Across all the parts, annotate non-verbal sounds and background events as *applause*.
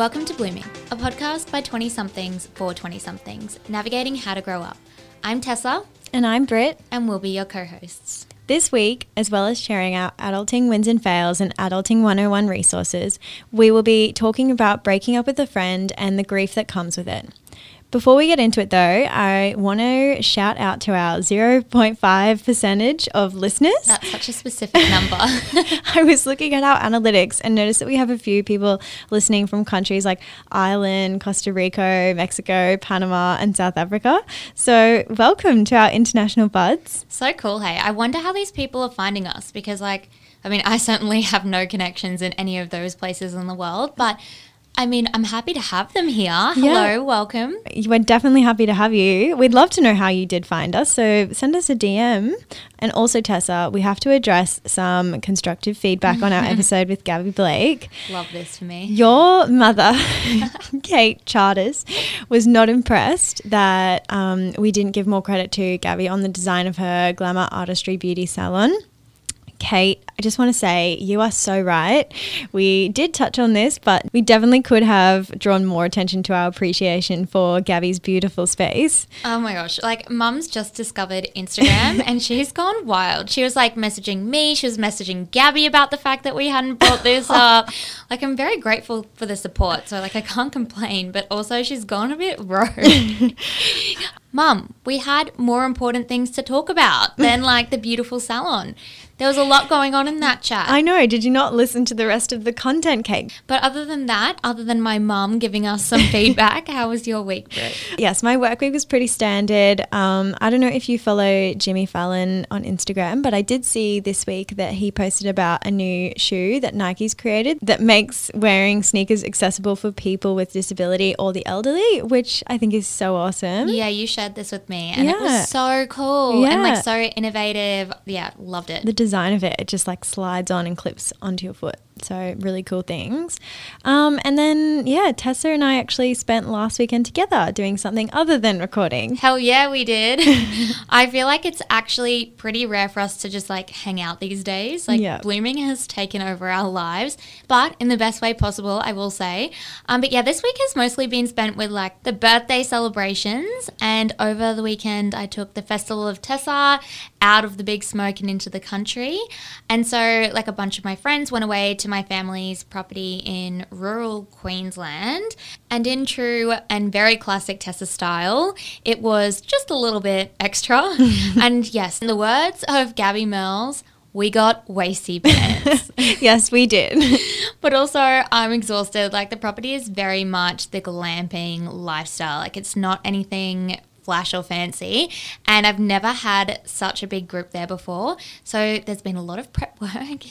Welcome to Blooming, a podcast by 20 somethings for 20 somethings, navigating how to grow up. I'm Tessa, And I'm Britt. and we'll be your co hosts. This week, as well as sharing our adulting wins and fails and adulting 101 resources, we will be talking about breaking up with a friend and the grief that comes with it. Before we get into it though, I want to shout out to our 0.5 percentage of listeners. That's such a specific number. *laughs* I was looking at our analytics and noticed that we have a few people listening from countries like Ireland, Costa Rica, Mexico, Panama, and South Africa. So, welcome to our international buds. so cool, hey. I wonder how these people are finding us because, like, I mean, I certainly have no connections in any of those places in the world, but I mean, I'm happy to have them here. Hello, welcome. We're definitely happy to have you. We'd love to know how you did find us. So send us a DM. And also, Tessa, we have to address some constructive feedback on our *laughs* episode with Gabby Blake. Love this for me. Your mother, *laughs* Kate Charters, was not impressed that um, we didn't give more credit to Gabby on the design of her glamour artistry beauty salon. Kate, I just want to say you are so right. We did touch on this, but we definitely could have drawn more attention to our appreciation for Gabby's beautiful space. Oh my gosh. Like, mum's just discovered Instagram *laughs* and she's gone wild. She was like messaging me, she was messaging Gabby about the fact that we hadn't brought this *laughs* up. Like, I'm very grateful for the support. So, like, I can't complain, but also she's gone a bit rogue. *laughs* Mum, we had more important things to talk about than like the beautiful salon. There was a lot going on in that chat. I know. Did you not listen to the rest of the content, Kate? but other than that, other than my mum giving us some *laughs* feedback, how was your week, Britt? Yes, my work week was pretty standard. Um, I don't know if you follow Jimmy Fallon on Instagram, but I did see this week that he posted about a new shoe that Nike's created that makes wearing sneakers accessible for people with disability or the elderly, which I think is so awesome. Yeah, you shared this with me, and it was so cool and like so innovative. Yeah, loved it. The design of it, it just like slides on and clips onto your foot. So really cool things. Um, and then yeah, Tessa and I actually spent last weekend together doing something other than recording. Hell yeah, we did. *laughs* I feel like it's actually pretty rare for us to just like hang out these days. Like Yeah. blooming has taken over our lives, but in the best way possible, I will say. Um, but yeah, this week has mostly been spent with like the birthday celebrations, and over the weekend, I took the Festival of Tessa out of the big smoke and into the country. And so, like, a bunch of my friends went away to my family's property in rural Queensland. And in true and very classic Tessa style, it was just a little bit extra. *laughs* and yes, in the words of Gabby Mills, we got wasty pants. *laughs* yes, we did. *laughs* but also, I'm exhausted. Like, the property is very much the glamping lifestyle. Like, it's not anything flash or fancy. And I've never had such a big group there before. So, there's been a lot of *laughs* prep work.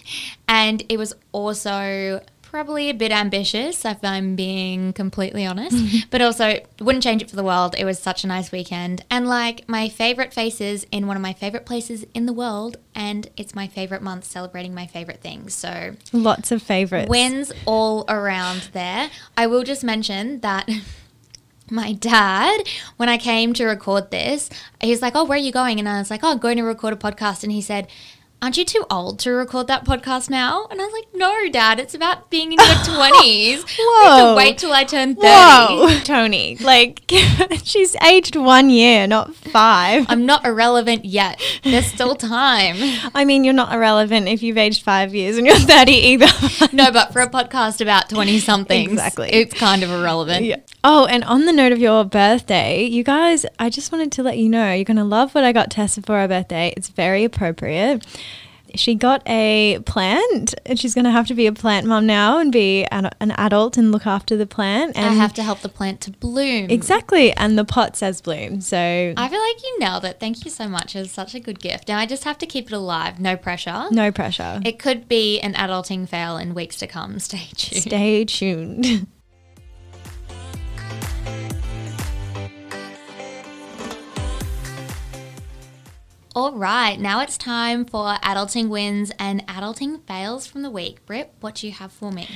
And it was also probably a bit ambitious, if I'm being completely honest. Mm-hmm. but also, wouldn't change it for the world. It was such a nice weekend. And like my favorite faces in one of my favorite places in the world. And it's my favorite month celebrating my favorite things. So, Lots of favorites. wins all around there. I will just mention that *laughs* my dad, when I came to record this, he was like, Oh, where are you going? And I was like, Oh, going to record a podcast. And he said, Aren't you too old to record that podcast now? And I was like, No, dad, it's about being in your *laughs* 20s. Whoa. to wait till I turn 30. Whoa, *laughs* Tony. Like, *laughs* she's aged one year, not five. I'm not irrelevant yet. There's still time. I mean, you're not irrelevant if you've aged five years and you're 30 either. No, but for a podcast about 20 something, Exactly. it's kind of irrelevant. Yeah. Oh, and on the note of your birthday, you guys, I just wanted to let you know you're going to love what I got Tessa for our birthday. It's very appropriate. She got a plant, and she's going to have to be a plant mom now and be an, an adult and look after the plant. And I have to help the plant to bloom. exactly, and the pot says bloom. So I feel like you nailed it. Thank you so much. It was such a good gift. Now I just have to keep it alive. No pressure. no pressure. It could be an adulting fail in weeks to come. Stay tuned. Stay tuned. *laughs* All right, now it's time for adulting wins and adulting fails from the week. Britt, what do you have for me?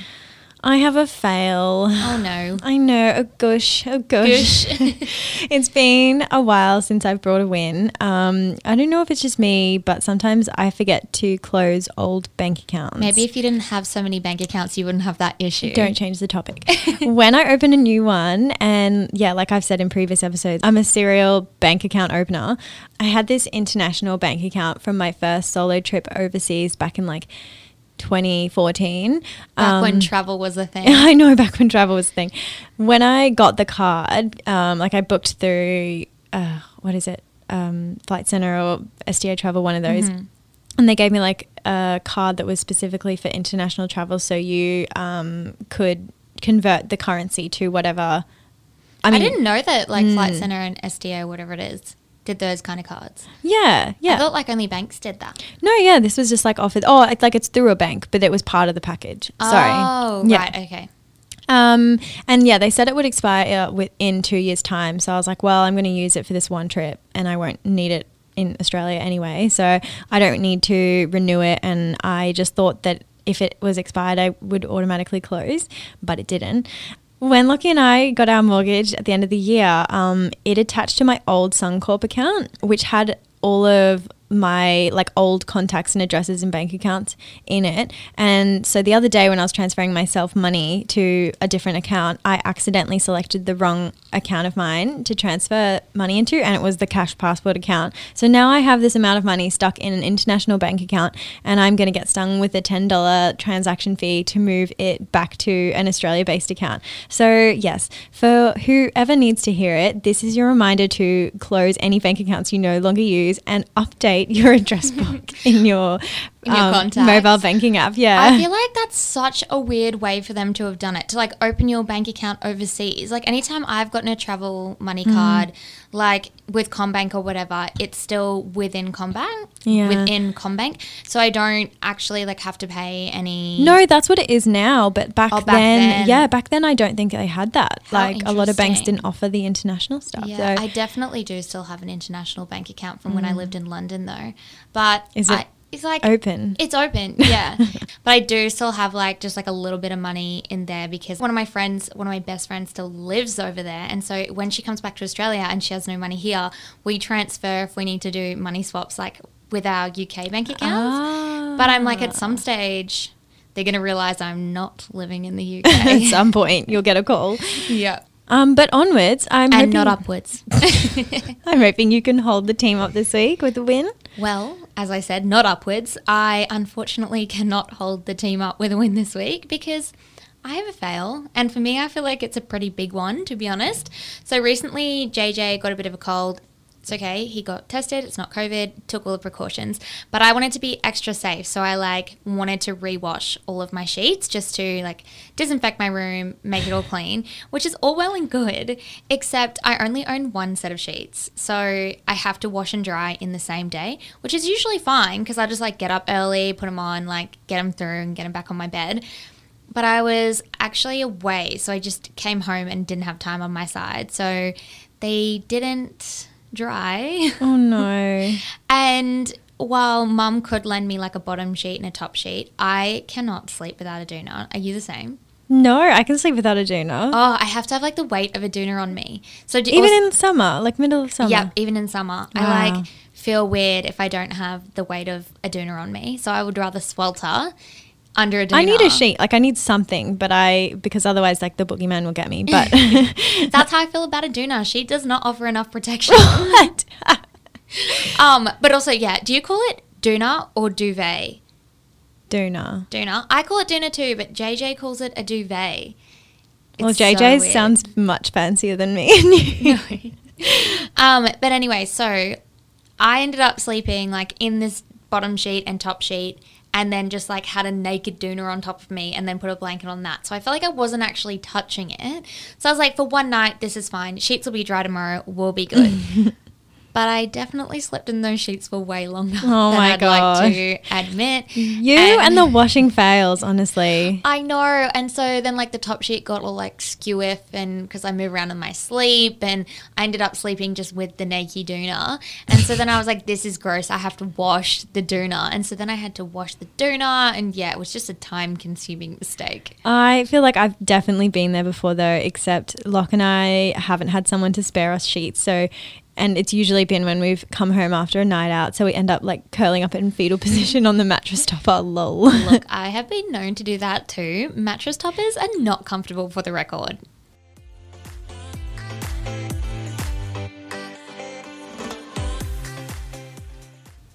I have a fail. Oh no. *laughs* I know, a gush, a gush. *laughs* *laughs* it's been a while since I've brought a win. Um, I don't know if it's just me, but sometimes I forget to close old bank accounts. Maybe if you didn't have so many bank accounts, you wouldn't have that issue. Don't change the topic. when I open a new one, and yeah, like I've said in previous episodes, I'm a serial bank account opener. I had this international bank account from my first solo trip overseas back in like 2014. Back when Um, travel was a thing. *laughs* I know back when travel was a thing. When I got the card, um, like I booked through, uh, what is it, um, Flight Center or STA Travel, one of those, Mhm. and they gave me like a card that was specifically for international travel, so you um, could convert the currency to whatever. I, mean, I didn't know that like Flight Mm. Center and SDA, whatever it is, did those kind of cards. Yeah, yeah. I thought like only banks did that. no, yeah. This was just like offered. Oh, it's like it's through a bank, but it was part of the package. Sorry. Oh, Yeah. right. Okay. Um, and yeah, they said it would expire within two years' time. So I was like, well, I'm going to use it for this one trip, and I won't need it in Australia anyway. So I don't need to renew it. And I just thought that if it was expired, I would automatically close, but it didn't. When Lockie and I got our mortgage at the end of the year, um, it attached to my old Suncorp account, which had all of my like old contacts and addresses and bank accounts in it. And so the other day when I was transferring myself money to a different account, I accidentally selected the wrong account of mine to transfer money into and it was the cash passport account. So now I have this amount of money stuck in an international bank account and I'm going to get stung with a $10 transaction fee to move it back to an Australia based account. So, yes, for whoever needs to hear it, this is your reminder to close any bank accounts you no longer use and update your address book *laughs* in your, In your um, contacts. mobile banking app. Yeah. I feel like that's such a weird way for them to have done it to like open your bank account overseas. Like anytime I've gotten a travel money Mm. card, like with CommBank or whatever, it's still within CommBank, Yeah. within CommBank, so I don't actually like have to pay any. No, that's what it is now. But back, Oh, back then, then. yeah, back then I don't think they had that. How like a lot of banks didn't offer the international stuff. Yeah, so I definitely do still have an international bank account from when I lived in London though, but Mm. Is it I, it's like open. It's open, yeah. *laughs* but I do still have like just like a little bit of money in there because one of my friends, one of my best friends, still lives over there, and so when she comes back to Australia and she has no money here, we transfer if we need to do money swaps like with our UK bank accounts. Ah. But I'm like at some stage. They're going to realize I'm not living in the UK. *laughs* At some point, you'll get a call. yeah. Um, but onwards, I'm And hoping, not upwards. *laughs* I'm hoping you can hold the team up this week with a win. Well, as I said, not upwards. I unfortunately *laughs* cannot hold the team up with a win this week because I have a fail. And for me, I feel like it's a pretty big one, to be honest. So recently, JJ got a bit of a cold. It's okay. He got tested. It's not COVID. Took all the precautions. But I wanted to be extra safe. So I like wanted to rewash all of my sheets just to like disinfect my room, make it all clean, *laughs* which is all well and good, except I only own one set of sheets. So I have to wash and dry in the same day, which is usually fine because I just like get up early, put them on, like get them through and get them back on my bed. But I was actually away, so I just came home and didn't have time on my side. So they didn't dry. Oh no. *laughs* And while mum could lend me like a bottom sheet and a top sheet, I cannot sleep without a doona. Are you the same? no, I can sleep without a doona. Oh, I have to have like the weight of a doona on me. So do, Even also- in summer, like middle of summer. Yep, even in summer. I like feel weird if I don't have the weight of a doona on me. So I would rather swelter under a doona. I need a sheet. Like I need something, but I because otherwise like the boogeyman will get me. But *laughs* That's how I feel about a doona. She does not offer enough protection. *laughs* *laughs* um, but also, yeah, do you call it doona or duvet? Doona. Doona. I call it doona too, but JJ calls it a duvet. Well, It's so JJ weird. sounds much fancier than me. um, but anyway, so I ended up sleeping like in this bottom sheet and top sheet, and then just like had a naked doona on top of me, and then put a blanket on that. So I felt like I wasn't actually touching it. So I was like, for one night, this is fine. Sheets will be dry tomorrow. We'll be good. *laughs* but I definitely slept in those sheets for way longer Oh than my I'd like to admit. You and, the washing fails, honestly. I know, and so then like the top sheet got all like skewiff, and because I move around in my sleep, and I ended up sleeping just with the naked doona, and so then I was like, this is gross. I have to wash the doona, and so then I had to wash the doona, and yeah, it was just a time-consuming mistake. I feel like I've definitely been there before though, except Locke and I haven't had someone to spare us sheets. So, and it's usually been when we've come home after a night out. So we end up like curling up in fetal *laughs* position on the mattress topper. Ah, lol. Look, *laughs* I have been known to do that too. Mattress toppers are not comfortable for the record.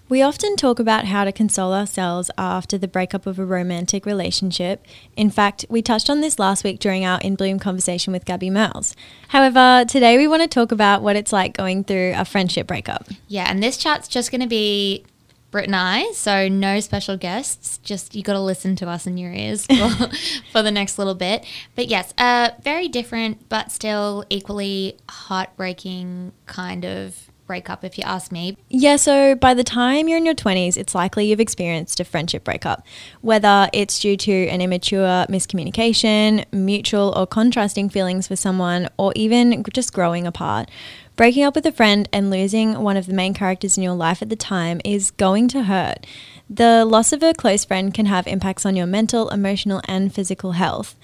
We often talk about how to console ourselves after the breakup of a romantic relationship. In fact, we touched on this last week during our In Bloom conversation with Gabby Merles. However, today we want to talk about what it's like going through a friendship breakup. Yeah, and this chat's just going to be Britt and I, so no special guests. Just you got to listen to us in your ears for, *laughs* *laughs* for the next little bit. But yes, uh, very different, but still equally heartbreaking kind of breakup, if you ask me. Yeah, so by the time you're in your 20s, it's likely you've experienced a friendship breakup, whether it's due to an immature miscommunication, mutual or contrasting feelings for someone, or even just growing apart. Breaking up with a friend and losing one of the main characters in your life at the time is going to hurt. The loss of a close friend can have impacts on your mental, emotional, and physical health.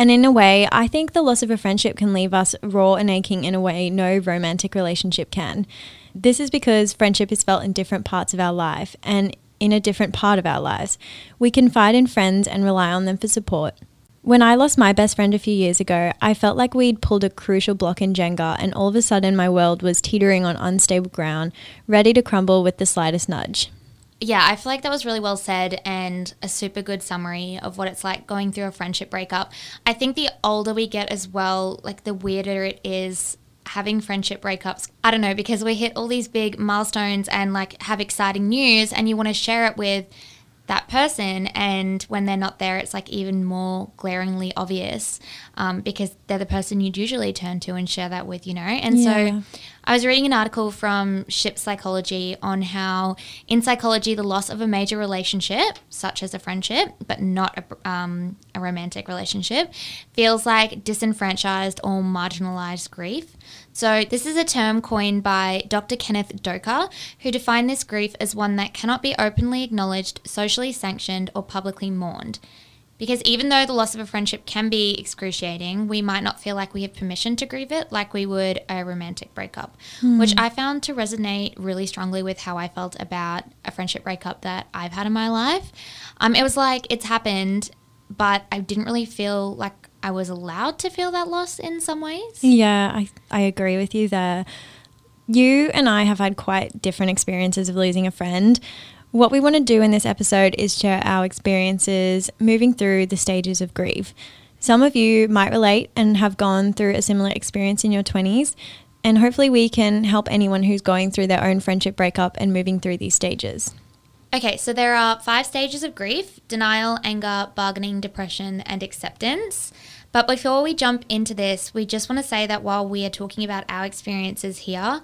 And in a way, I think the loss of a friendship can leave us raw and aching in a way no romantic relationship can. This is because friendship is felt in different parts of our life and in a different part of our lives. We confide in friends and rely on them for support. When I lost my best friend a few years ago, I felt like we'd pulled a crucial block in Jenga, and all of a sudden my world was teetering on unstable ground, ready to crumble with the slightest nudge. Yeah, I feel like that was really well said and a super good summary of what it's like going through a friendship breakup. I think the older we get as well, like the weirder it is having friendship breakups. I don't know, because we hit all these big milestones and like have exciting news and you want to share it with that person and when they're not there it's like even more glaringly obvious um, because they're the person you'd usually turn to and share that with you know and Yeah. so I was reading an article from Ship Psychology on how, in psychology, the loss of a major relationship, such as a friendship, but not a, um, a romantic relationship, feels like disenfranchised or marginalized grief. So, this is a term coined by Dr. Kenneth Doka, who defined this grief as one that cannot be openly acknowledged, socially sanctioned, or publicly mourned. Because even though the loss of a friendship can be excruciating, we might not feel like we have permission to grieve it like we would a romantic breakup, which I found to resonate really strongly with how I felt about a friendship breakup that I've had in my life. Um, it was like it's happened, but I didn't really feel like I was allowed to feel that loss in some ways. Yeah, I, I agree with you there. You and I have had quite different experiences of losing a friend. What we want to do in this episode is share our experiences moving through the stages of grief. Some of you might relate and have gone through a similar experience in your 20s, and hopefully, we can help anyone who's going through their own friendship breakup and moving through these stages. Okay, so there are five stages of grief denial, anger, bargaining, depression, and acceptance. But before we jump into this, we just want to say that while we are talking about our experiences here,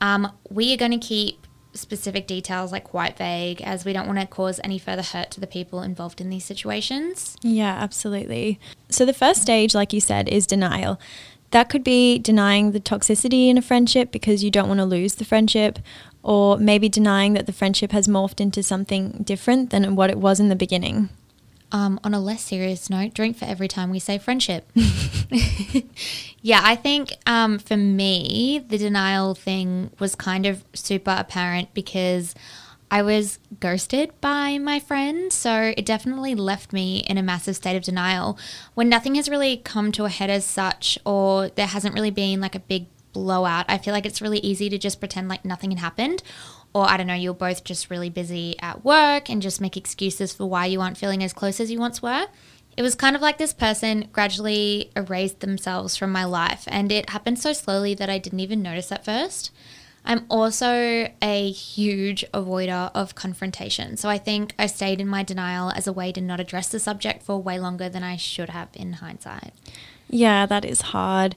um, we are going to keep specific details like quite vague as we don't want to cause any further hurt to the people involved in these situations. Yeah, absolutely. So the first stage, like you said, is denial. That could be denying the toxicity in a friendship because you don't want to lose the friendship, or maybe denying that the friendship has morphed into something different than what it was in the beginning. Um, on a less serious note, drink for every time we say friendship. *laughs* yeah, I think um, for me, the denial thing was kind of super apparent because I was ghosted by my friend. So it definitely left me in a massive state of denial when nothing has really come to a head as such, or there hasn't really been like a big blowout. I feel like it's really easy to just pretend like nothing had happened. Or I don't know, you're both just really busy at work and just make excuses for why you aren't feeling as close as you once were. It was kind of like this person gradually erased themselves from my life, and it happened so slowly that I didn't even notice at first. I'm also a huge avoider of confrontation, so I think I stayed in my denial as a way to not address the subject for way longer than I should have in hindsight. Yeah, that is hard.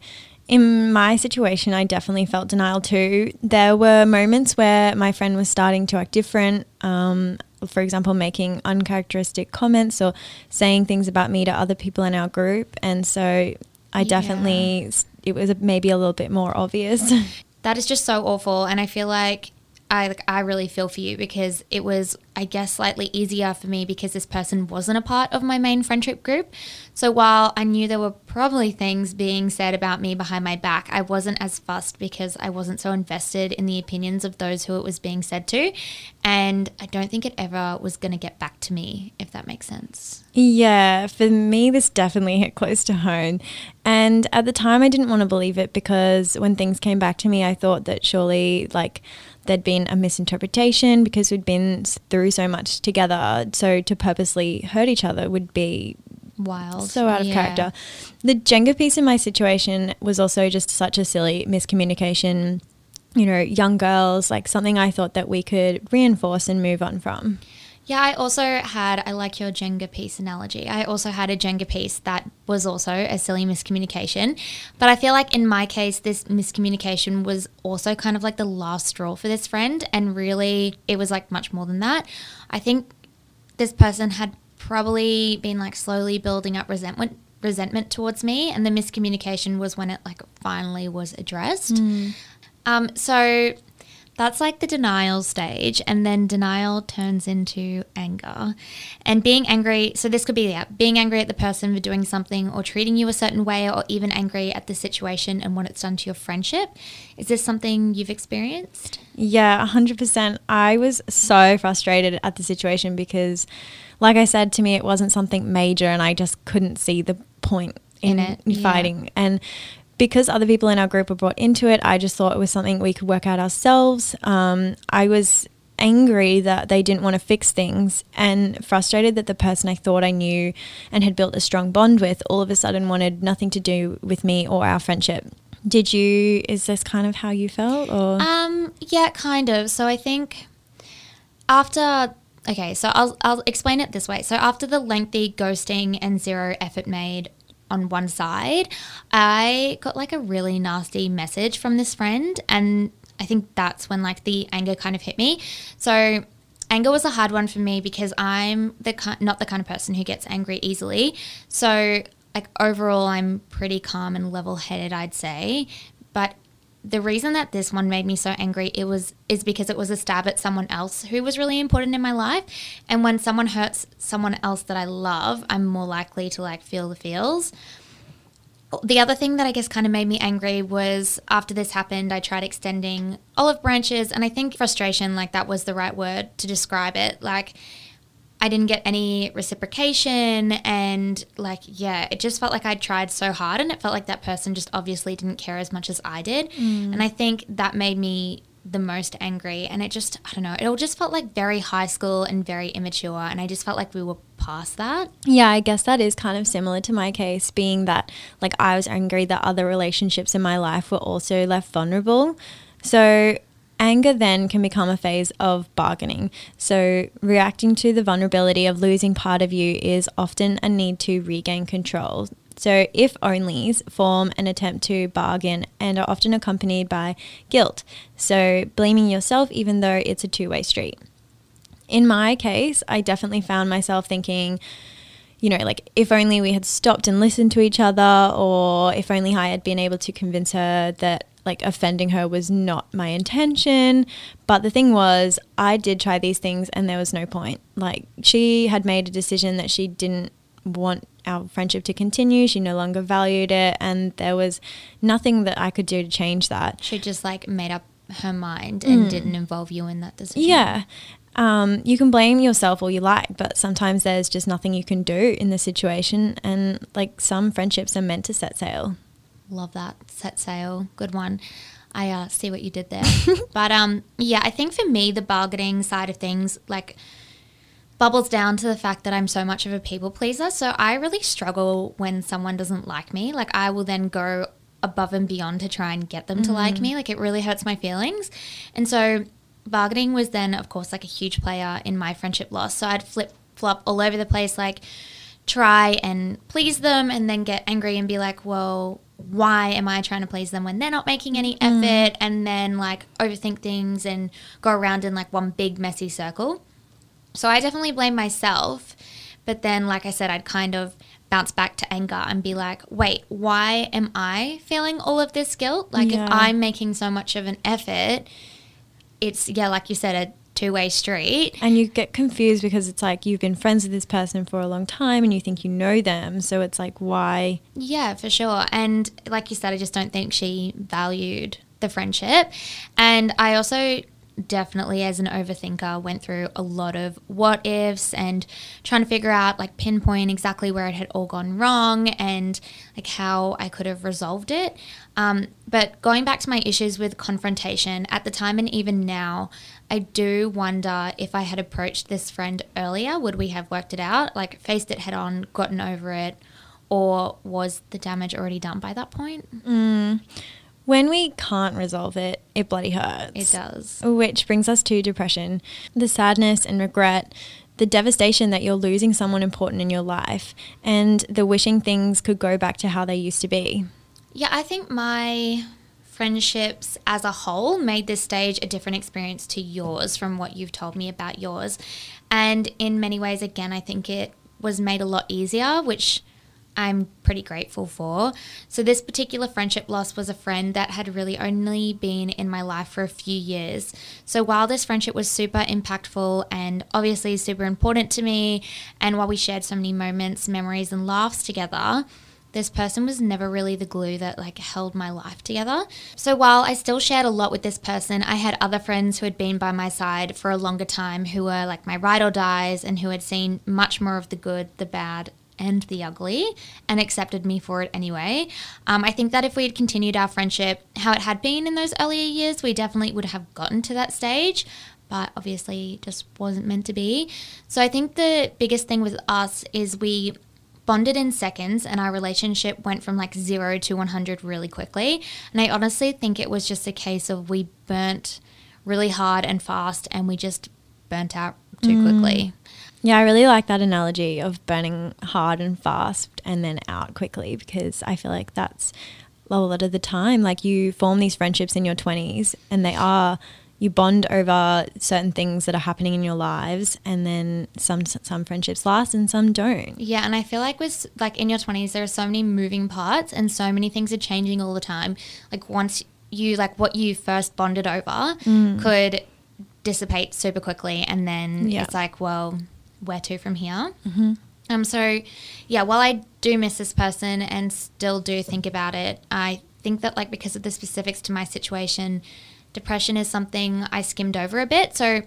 In my situation, I definitely felt denial too. There were moments where my friend was starting to act different. Um, for example, making uncharacteristic comments or saying things about me to other people in our group. And so I definitely, yeah. it was maybe a little bit more obvious. *laughs* That is just so awful. And I feel like I like I really feel for you because it was I guess slightly easier for me because this person wasn't a part of my main friendship group. So while I knew there were probably things being said about me behind my back, I wasn't as fussed because I wasn't so invested in the opinions of those who it was being said to, and I don't think it ever was going to get back to me if that makes sense. Yeah, for me this definitely hit close to home. And at the time I didn't want to believe it because when things came back to me I thought that surely like there'd been a misinterpretation because we'd been through so much together. So to purposely hurt each other would be wild. So out of yeah. character. The Jenga piece in my situation was also just such a silly miscommunication. You know, young girls, like something I thought that we could reinforce and move on from. Yeah, I also had, I like your Jenga piece analogy. I also had a Jenga piece that was also a silly miscommunication. But I feel like in my case, this miscommunication was also kind of like the last straw for this friend. And really, it was like much more than that. I think this person had probably been like slowly building up resentment resentment towards me and the miscommunication was when it like finally was addressed mm. um so that's like the denial stage, and then denial turns into anger. And being angry, so this could be yeah, being angry at the person for doing something or treating you a certain way, or even angry at the situation and what it's done to your friendship. Is this something you've experienced? Yeah, 100%. I was so frustrated at the situation because, like I said, to me, it wasn't something major, and I just couldn't see the point in, in it, fighting. Yeah. And because other people in our group were brought into it, I just thought it was something we could work out ourselves. Um, I was angry that they didn't want to fix things and frustrated that the person I thought I knew and had built a strong bond with all of a sudden wanted nothing to do with me or our friendship. Did you is this kind of how you felt or Um yeah, kind of. So I think after okay, so I'll I'll explain it this way. So after the lengthy ghosting and zero effort made on one side, I got like a really nasty message from this friend. And I think that's when like the anger kind of hit me. So anger was a hard one for me because I'm the not the kind of person who gets angry easily. So like overall, I'm pretty calm and level headed, I'd say. But the reason that this one made me so angry it was is because it was a stab at someone else who was really important in my life. And when someone hurts someone else that I love I'm more likely to like feel the feels. The other thing that I guess kind of made me angry was after this happened I tried extending olive branches. And I think frustration like that was the right word to describe it. Like I didn't get any reciprocation. And like, yeah, it just felt like I'd tried so hard and it felt like that person just obviously didn't care as much as I did. Mm. And I think that made me the most angry. And it just, I don't know, it all just felt like very high school and very immature. And I just felt like we were past that. Yeah, I guess that is kind of similar to my case, being that like I was angry that other relationships in my life were also left vulnerable. So Anger then can become a phase of bargaining. So, reacting to the vulnerability of losing part of you is often a need to regain control. So, if onlys form an attempt to bargain and are often accompanied by guilt. So, blaming yourself even though it's a two way street. In my case, I definitely found myself thinking, you know, like if only we had stopped and listened to each other, or if only I had been able to convince her that like offending her was not my intention. But the thing was, I did try these things and there was no point. Like, she had made a decision that she didn't want our friendship to continue. She no longer valued it. And there was nothing that I could do to change that. She just like made up her mind and mm. didn't involve you in that decision. Yeah. Um, you can blame yourself all you like, but sometimes there's just nothing you can do in the situation. And like some friendships are meant to set sail. Love that set sail. Good one. I uh, see what you did there. *laughs* but um, yeah, I think for me, the bargaining side of things, like, bubbles down to the fact that I'm so much of a people pleaser. So I really struggle when someone doesn't like me. Like, I will then go above and beyond to try and get them mm-hmm. to like mm-hmm. me. Like, it really hurts my feelings. And so, bargaining was then, of course, like a huge player in my friendship loss. So I'd flip flop all over the place, like, try and please them and then get angry and be like, well, why am I trying to please them when they're not making any Mm. effort? And then like overthink things and go around in like one big messy circle. So I definitely blame myself. But then, like I said, I'd kind of bounce back to anger and be like, wait, why am I feeling all of this guilt? Like, Yeah. if I'm making so much of an effort, it's, yeah, like you said, a two way street. And you get confused because it's like you've been friends with this person for a long time and you think you know them. So it's like, why? Yeah, for sure. And like you said, I just don't think she valued the friendship. And I also definitely, as an overthinker, went through a lot of what ifs and trying to figure out, like, pinpoint exactly where it had all gone wrong and like how I could have resolved it. Um, but going back to my issues with confrontation at the time and even now, I do wonder if I had approached this friend earlier, would we have worked it out? Like, faced it head on, gotten over it, or was the damage already done by that point? Mm. When we can't resolve it, it bloody hurts. It does. Which brings us to depression, the sadness and regret, the devastation that you're losing someone important in your life, and the wishing things could go back to how they used to be. Yeah, I think my friendships as a whole made this stage a different experience to yours from what you've told me about yours. And in many ways, again, I think it was made a lot easier, which I'm pretty grateful for. So, this particular friendship loss was a friend that had really only been in my life for a few years. So, while this friendship was super impactful and obviously super important to me, and while we shared so many moments, memories, and laughs together, this person was never really the glue that like held my life together. So while I still shared a lot with this person, I had other friends who had been by my side for a longer time who were like my ride or dies and who had seen much more of the good, the bad, and the ugly and accepted me for it anyway. Um, I think that if we had continued our friendship how it had been in those earlier years, we definitely would have gotten to that stage. But obviously, just wasn't meant to be. So I think the biggest thing with us is we bonded in seconds and our relationship went from like zero to 100 really quickly. And I honestly think it was just a case of we burnt really hard and fast and we just burnt out too mm. quickly. Yeah, I really like that analogy of burning hard and fast and then out quickly because I feel like that's a lot of the time. Like you form these friendships in your 20s and they are, you bond over certain things that are happening in your lives and then some some friendships last and some don't. Yeah, and I feel like with like in your 20s there are so many moving parts and so many things are changing all the time. Like once you like what you first bonded over could dissipate super quickly and then Yeah. it's like, well, where to from here? Um, so, yeah, while I do miss this person and still do think about it, I think that, like, because of the specifics to my situation, depression is something I skimmed over a bit. So,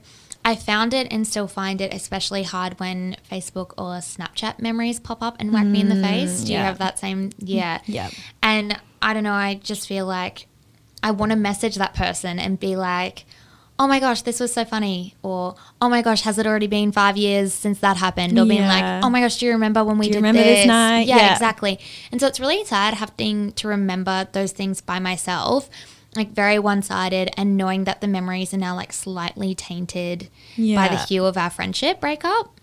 I found it and still find it especially hard when Facebook or Snapchat memories pop up and whack me in the mm, face. Do you have that same? Yeah. Mm, yeah. And I don't know, I just feel like I want to message that person and be like, oh my gosh, this was so funny. Or, oh my gosh, has it already been five years since that happened? Or being like, oh my gosh, do you remember when we Do you did remember this night? Yeah, Yeah. exactly. And so it's really sad having to remember those things by myself, like very one sided, and knowing that the memories are now like slightly tainted by the hue of our friendship breakup.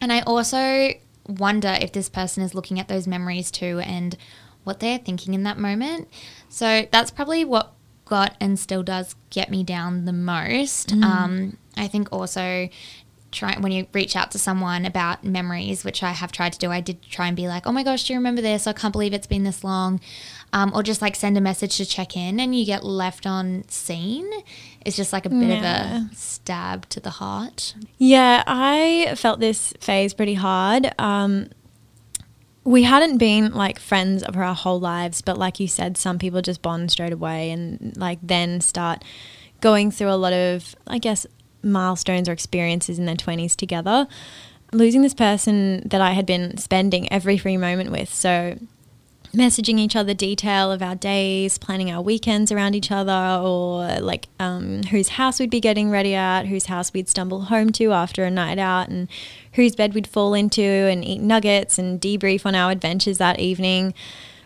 And I also wonder if this person is looking at those memories too and what they're thinking in that moment. So that's probably what got and still does get me down the most. Um, I think also try when you reach out to someone about memories, which I have tried to do. I did try and be like, "Oh my gosh, do you remember this? I can't believe it's been this long," um, or just like send a message to check in, and you get left on seen. It's just like a bit Yeah. of a stab to the heart. Yeah, I felt this phase pretty hard. Um, we hadn't been like friends of our whole lives, but like you said, some people just bond straight away and like then start going through a lot of, I guess, milestones or experiences in their 20s together. Losing this person that I had been spending every free moment with. So, messaging each other detail of our days, planning our weekends around each other, or like um, whose house we'd be getting ready at, whose house we'd stumble home to after a night out, and whose bed we'd fall into, and eat nuggets and debrief on our adventures that evening.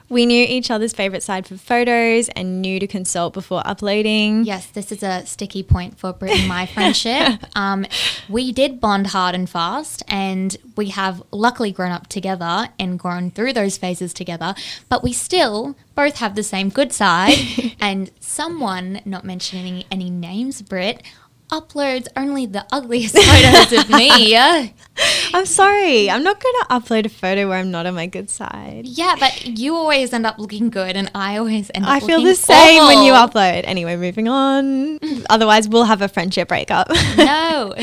We knew each other's favorite side for photos and knew to consult before uploading. Yes, this is a sticky point for Britt and my friendship. *laughs* um, we did bond hard and fast, and we have luckily grown up together and grown through those phases together, but we still both have the same good side. *laughs* and someone, not mentioning any names, Britt, uploads only the ugliest *laughs* photos of me. *laughs* I'm sorry. I'm not going to upload a photo where I'm not on my good side. Yeah, but you always end up looking good, and I always end up. I feel the same when you upload. Anyway, moving on. *laughs* Otherwise, we'll have a friendship breakup. No.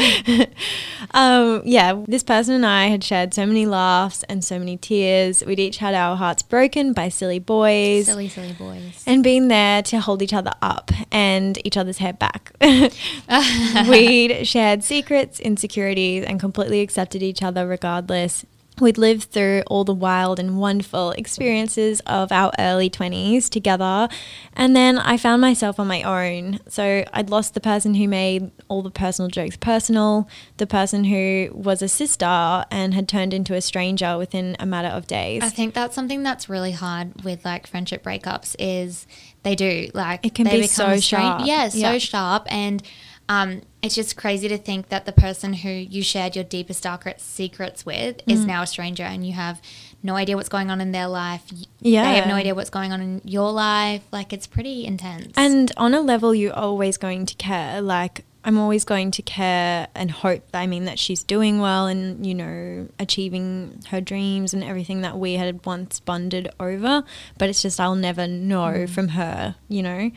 um, yeah, this person and I had shared so many laughs and so many tears. We'd each had our hearts broken by silly boys. silly, silly boys. and being there to hold each other up and each other's hair back. *laughs* We'd shared secrets, insecurities, and completely accepted each other regardless. We'd lived through all the wild and wonderful experiences of our early 20s together. And then I found myself on my own. So I'd lost the person who made all the personal jokes personal, the person who was a sister and had turned into a stranger within a matter of days. I think that's something that's really hard with like friendship breakups is they do like It can they be so become stra- sharp. Yeah, so Yeah. sharp and um, it's just crazy to think that the person who you shared your deepest darkest secrets with is Mm. now a stranger and you have no idea what's going on in their life. Yeah. They have no idea what's going on in your life. Like it's pretty intense. And on a level, you're always going to care. Like, I'm always going to care and hope, I mean, that she's doing well and, you know, achieving her dreams and everything that we had once bonded over. But it's just, I'll never know from her, you know.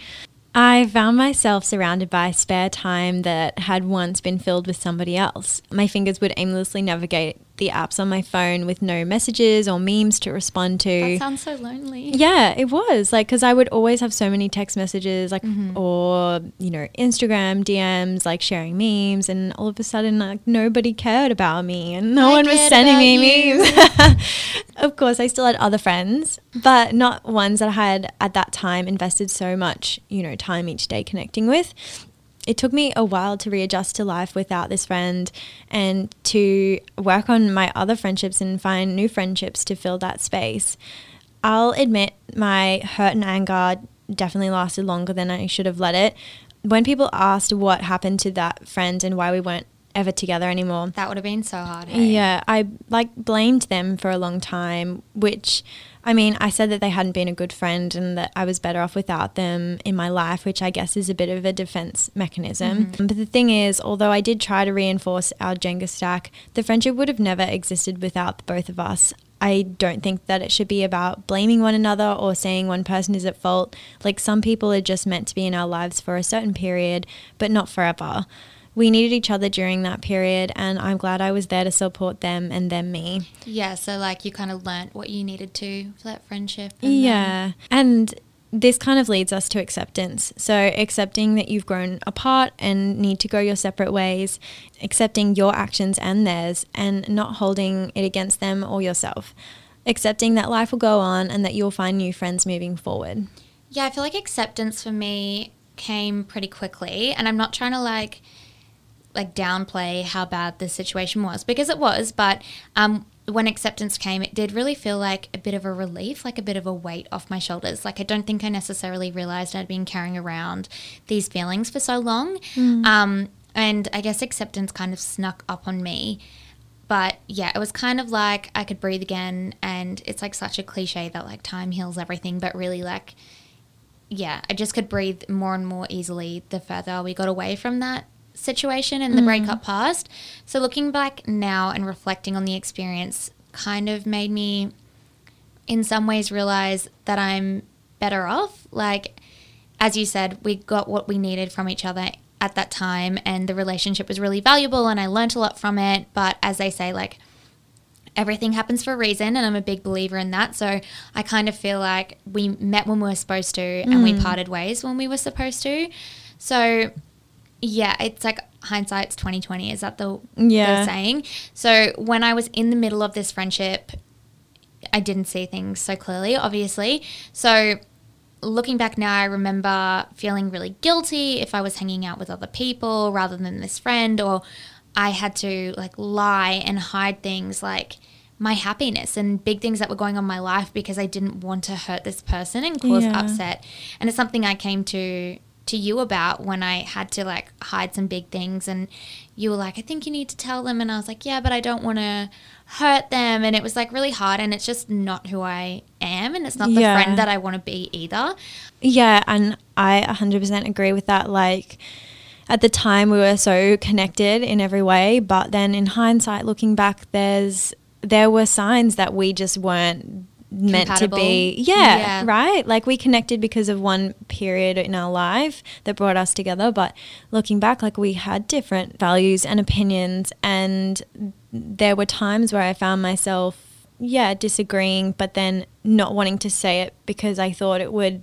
I found myself surrounded by spare time that had once been filled with somebody else. My fingers would aimlessly navigate the apps on my phone with no messages or memes to respond to. that sounds so lonely. Yeah, it was like because I would always have so many text messages, like Mm-hmm. or you know Instagram DMs, like sharing memes, and all of a sudden, like nobody cared about me, and no I one was sending me you. memes. *laughs* of course, I still had other friends, but not ones that I had at that time invested so much, you know, time each day connecting with. It took me a while to readjust to life without this friend and to work on my other friendships and find new friendships to fill that space. I'll admit my hurt and anger definitely lasted longer than I should have let it. When people asked what happened to that friend and why we weren't ever together anymore, That would have been so hard. hey? yeah, I like blamed them for a long time, which I mean, I said that they hadn't been a good friend and that I was better off without them in my life, which I guess is a bit of a defense mechanism. Mm-hmm. But the thing is, although I did try to reinforce our Jenga stack, the friendship would have never existed without the both of us. I don't think that it should be about blaming one another or saying one person is at fault. Like some people are just meant to be in our lives for a certain period, but not forever. We needed each other during that period, and I'm glad I was there to support them and them me. Yeah, so like you kind of learnt what you needed to for that friendship. and Yeah. And this kind of leads us to acceptance. So, accepting that you've grown apart and need to go your separate ways, accepting your actions and theirs, and not holding it against them or yourself. Accepting that life will go on and that you'll find new friends moving forward. Yeah, I feel like acceptance for me came pretty quickly, and I'm not trying to like like downplay how bad the situation was because it was, but um when acceptance came, it did really feel like a bit of a relief, like a bit of a weight off my shoulders. Like I don't think I necessarily realized I'd been carrying around these feelings for so long. Um, and I guess acceptance kind of snuck up on me. But yeah, it was kind of like I could breathe again. And it's like such a cliche that like time heals everything, but really like yeah, I just could breathe more and more easily the further we got away from that situation and the breakup mm. past. So looking back now and reflecting on the experience kind of made me in some ways realize that I'm better off. Like as you said, we got what we needed from each other at that time and the relationship was really valuable and I learned a lot from it, but as they say like everything happens for a reason and I'm a big believer in that. So I kind of feel like we met when we were supposed to and we mm. parted ways when we were supposed to. So yeah, it's like hindsight's 2020 is that the, Yeah. the saying. So when I was in the middle of this friendship, I didn't see things so clearly, obviously. So looking back now, I remember feeling really guilty if I was hanging out with other people rather than this friend, or I had to like lie and hide things like my happiness and big things that were going on in my life because I didn't want to hurt this person and cause Yeah. upset. And it's something I came to to you about when I had to like hide some big things and you were like, I think you need to tell them and I was like, Yeah, but I don't wanna hurt them and it was like really hard and it's just not who I am and it's not the Yeah. friend that I wanna be either. Yeah, and I 100% agree with that. Like, at the time, we were so connected in every way, but then in hindsight, looking back, there's there were signs that we just weren't meant to be. Yeah, Yeah. right. Like we connected because of one period in our life that brought us together, but looking back, like we had different values and opinions, and there were times where I found myself, yeah, disagreeing, but then not wanting to say it because I thought it would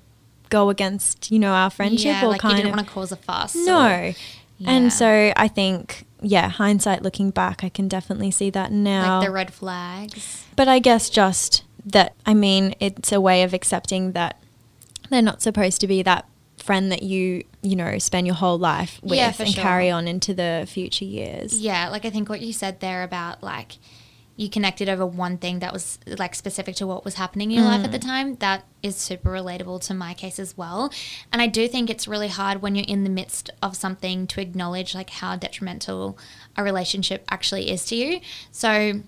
go against, you know, our friendship yeah, or like you kind didn't of want to cause a fuss. no. or- Yeah. And so I think, yeah, hindsight looking back, I can definitely see that now. like the red flags. but I guess just that, I mean, it's a way of accepting that they're not supposed to be that friend that you, you know, spend your whole life with Yeah, and sure. carry on into the future years. Yeah, like I think what you said there about like you connected over one thing that was like specific to what was happening in your life at Mm. the time, that is super relatable to my case as well. And I do think it's really hard when you're in the midst of something to acknowledge like how detrimental a relationship actually is to you. So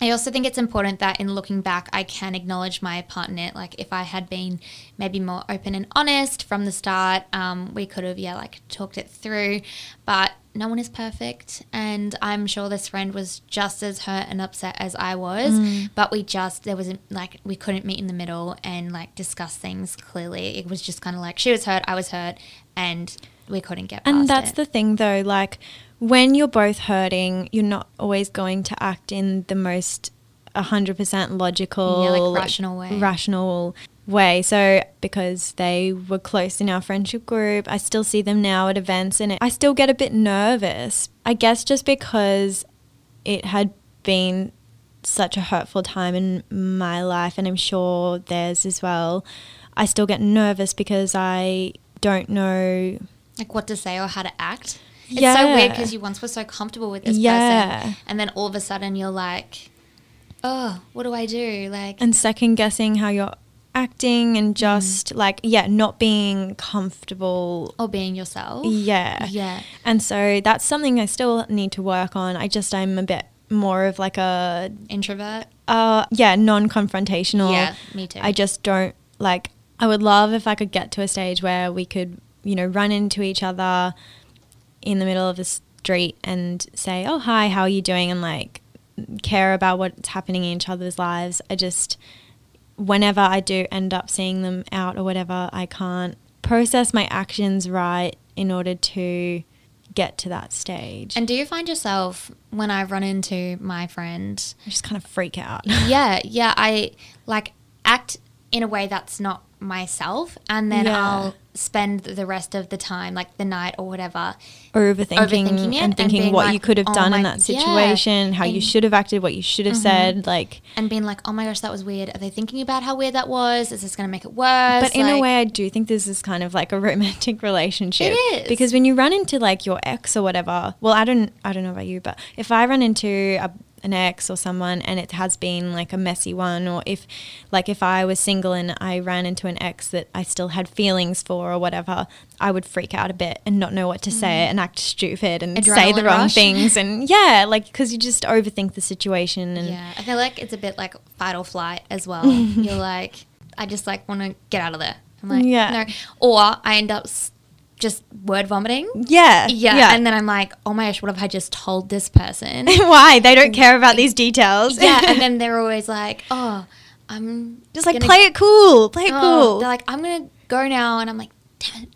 I also think it's important that in looking back, I can acknowledge my part in it. Like, if I had been maybe more open and honest from the start, um, we could have, yeah, like talked it through. But no one is perfect. And I'm sure this friend was just as hurt and upset as I was. But we just, there wasn't like, we couldn't meet in the middle and like discuss things clearly. It was just kind of like she was hurt, I was hurt, and we couldn't get past And that's it. the thing, though. Like, when you're both hurting, you're not always going to act in the most 100% logical, Yeah, like, rational way. rational way. So, because they were close in our friendship group, I still see them now at events and I still get a bit nervous. I guess just because it had been such a hurtful time in my life, and I'm sure theirs as well. I still get nervous because I don't know like what to say or how to act. It's so weird because you once were so comfortable with this Yeah. person, and then all of a sudden you're like, "Oh, what do I do?" Like, and second guessing how you're acting and just like yeah not being comfortable or being yourself. yeah Yeah. and so that's something i still need to work on i just i'm a bit more of like a Introvert. uh yeah non-confrontational Yeah, me too. i just don't like i would love if i could get to a stage where we could you know run into each other in the middle of the street and say oh hi how are you doing and like care about what's happening in each other's lives i just whenever I do end up seeing them out or whatever, I can't process my actions right in order to get to that stage. And do you find yourself when I run into my friend? I just kind of freak out. yeah, yeah, I like act in a way that's not myself, and then Yeah. I'll spend the rest of the time, like the night or whatever, Overthinking, Overthinking it and and thinking being what like, you could have "Oh done in that yeah." situation, how you should have acted, what you should have mm-hmm. said. Like, and being like, "Oh my gosh, that was weird." Are they thinking about how weird that was? Is this going to make it worse? but in a way, I do think this is kind of like a *laughs* romantic relationship. It is. because when you run into like your ex or whatever. Well, I don't, I don't know about you, but if I run into a, an ex or someone and it has been like a messy one, or if, like, if I was single and I ran into an ex that I still had feelings for or whatever, I would freak out a bit and not know what to say and act stupid and say the Mm. Wrong rush. things and *laughs* yeah, like because you just overthink the situation and Yeah, I feel like it's a bit like fight or flight as *laughs* well. You're like, I just like want to get out of there. I'm like, Yeah. no. Or I end up s- just word vomiting. yeah, Yeah, Yeah. and then I'm like, oh my gosh, what have I just told this person? *laughs* why they don't *laughs* care about these details. yeah, and then *laughs* they're always like, oh, I'm just like gonna- play it cool, play it oh, cool. They're like, I'm gonna go now, and I'm like, damn it,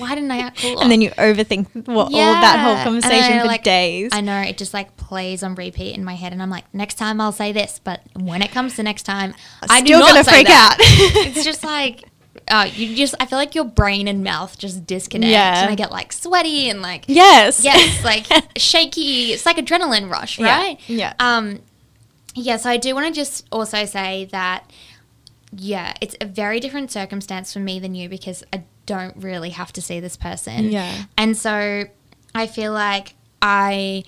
why didn't I act cool? and then you overthink what, all of that whole Yeah. conversation I, for like, days. I know it just like plays on repeat in my head, and I'm like, next time I'll say this, but when it comes to next time, I do still not gonna say freak that. out. it's just like. Uh, you just, I feel like your brain and mouth just disconnect, Yeah. and I get like sweaty and like yes. yes, *laughs* like shaky. It's like adrenaline rush, Yeah, right? yeah. Um, yeah. So I do want to just also say that, yeah, it's a very different circumstance for me than you because I don't really have to see this person. Yeah. And so I feel like I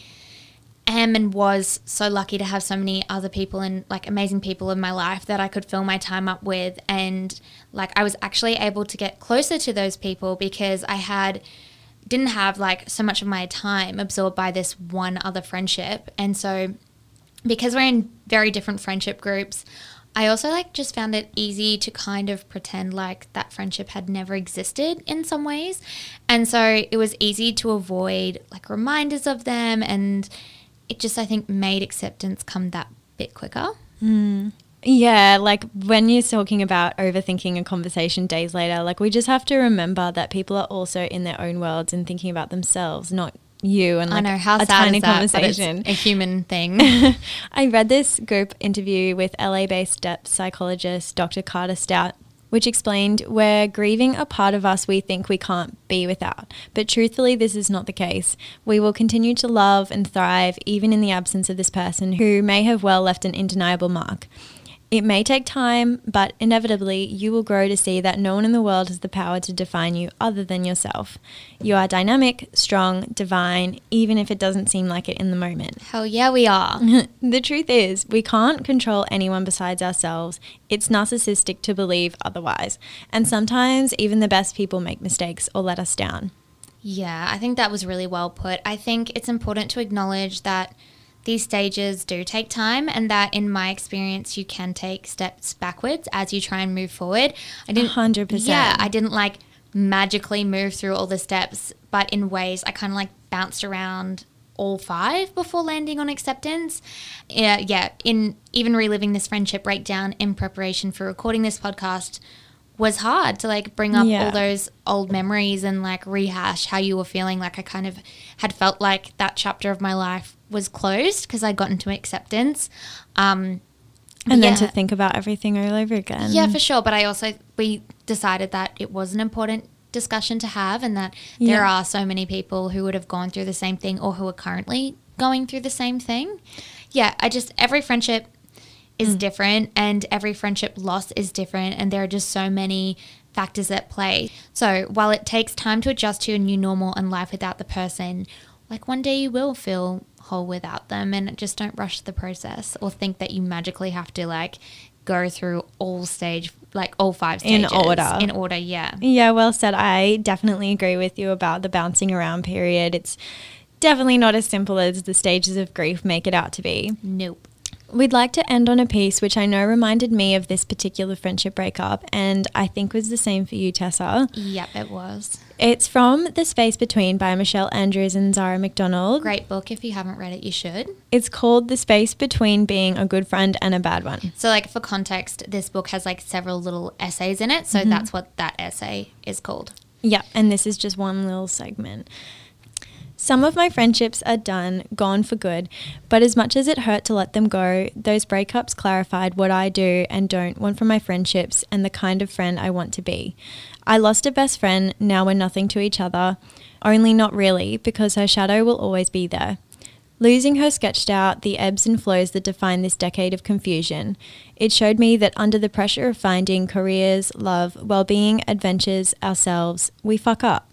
am and was so lucky to have so many other people and like amazing people in my life that I could fill my time up with. And like I was actually able to get closer to those people because I had didn't have like so much of my time absorbed by this one other friendship. And so because we're in very different friendship groups, I also like just found it easy to kind of pretend like that friendship had never existed in some ways. And so it was easy to avoid like reminders of them and it just I think made acceptance come that bit quicker. Hmm. Yeah, like when you're talking about overthinking a conversation days later, like we just have to remember that people are also in their own worlds and thinking about themselves, not you and like I know how a sad tiny is that, a human thing. *laughs* I read this group interview with LA based depth psychologist Dr. Carter Stout, which explained we're grieving a part of us we think we can't be without. But truthfully, this is not the case. We will continue to love and thrive even in the absence of this person who may have well left an undeniable mark. It may take time, but inevitably you will grow to see that no one in the world has the power to define you other than yourself. You are dynamic, strong, divine, even if it doesn't seem like it in the moment. Hell yeah, we are. *laughs* the truth is, we can't control anyone besides ourselves. It's narcissistic to believe otherwise. And sometimes even the best people make mistakes or let us down. Yeah, I think that was really well put. I think it's important to acknowledge that these stages do take time and that in my experience you can take steps backwards as you try and move forward. I didn't 100%. Yeah, I didn't like magically move through all the steps, but in ways I kind of like bounced around all five before landing on acceptance. Yeah, yeah, in even reliving this friendship breakdown in preparation for recording this podcast was hard to like bring up Yeah. all those old memories and like rehash how you were feeling like I kind of had felt like that chapter of my life was closed because I got into acceptance. Um And then yeah. to think about everything all over again. Yeah, for sure. But I also we decided that it was an important discussion to have, and that there Yeah. are so many people who would have gone through the same thing or who are currently going through the same thing. Yeah, I just every friendship is different, and every friendship loss is different, and there are just so many factors at play. So while it takes time to adjust to a new normal and life without the person, like one day you will feel whole without them and just don't rush the process or think that you magically have to like go through all stage like all five stages In order. in order yeah Yeah, well said. I definitely agree with you about the bouncing around period. It's definitely not as simple as the stages of grief make it out to be. nope We'd like to end on a piece which I know reminded me of this particular friendship breakup, and I think was the same for you, Tessa. yep it was It's from The Space Between by Michelle Andrews and Zara McDonald. great book if you haven't read it you should It's called The Space Between Being a Good Friend and a Bad One. so like for context this book has like several little essays in it so Mm-hmm. that's what that essay is called Yeah, and this is just one little segment. Some of my friendships are done, gone for good, but as much as it hurt to let them go, those breakups clarified what I do and don't want from my friendships and the kind of friend I want to be. I lost a best friend, now we're nothing to each other, only not really, because her shadow will always be there. Losing her sketched out the ebbs and flows that define this decade of confusion. It showed me that under the pressure of finding careers, love, well being, adventures, ourselves, we fuck up.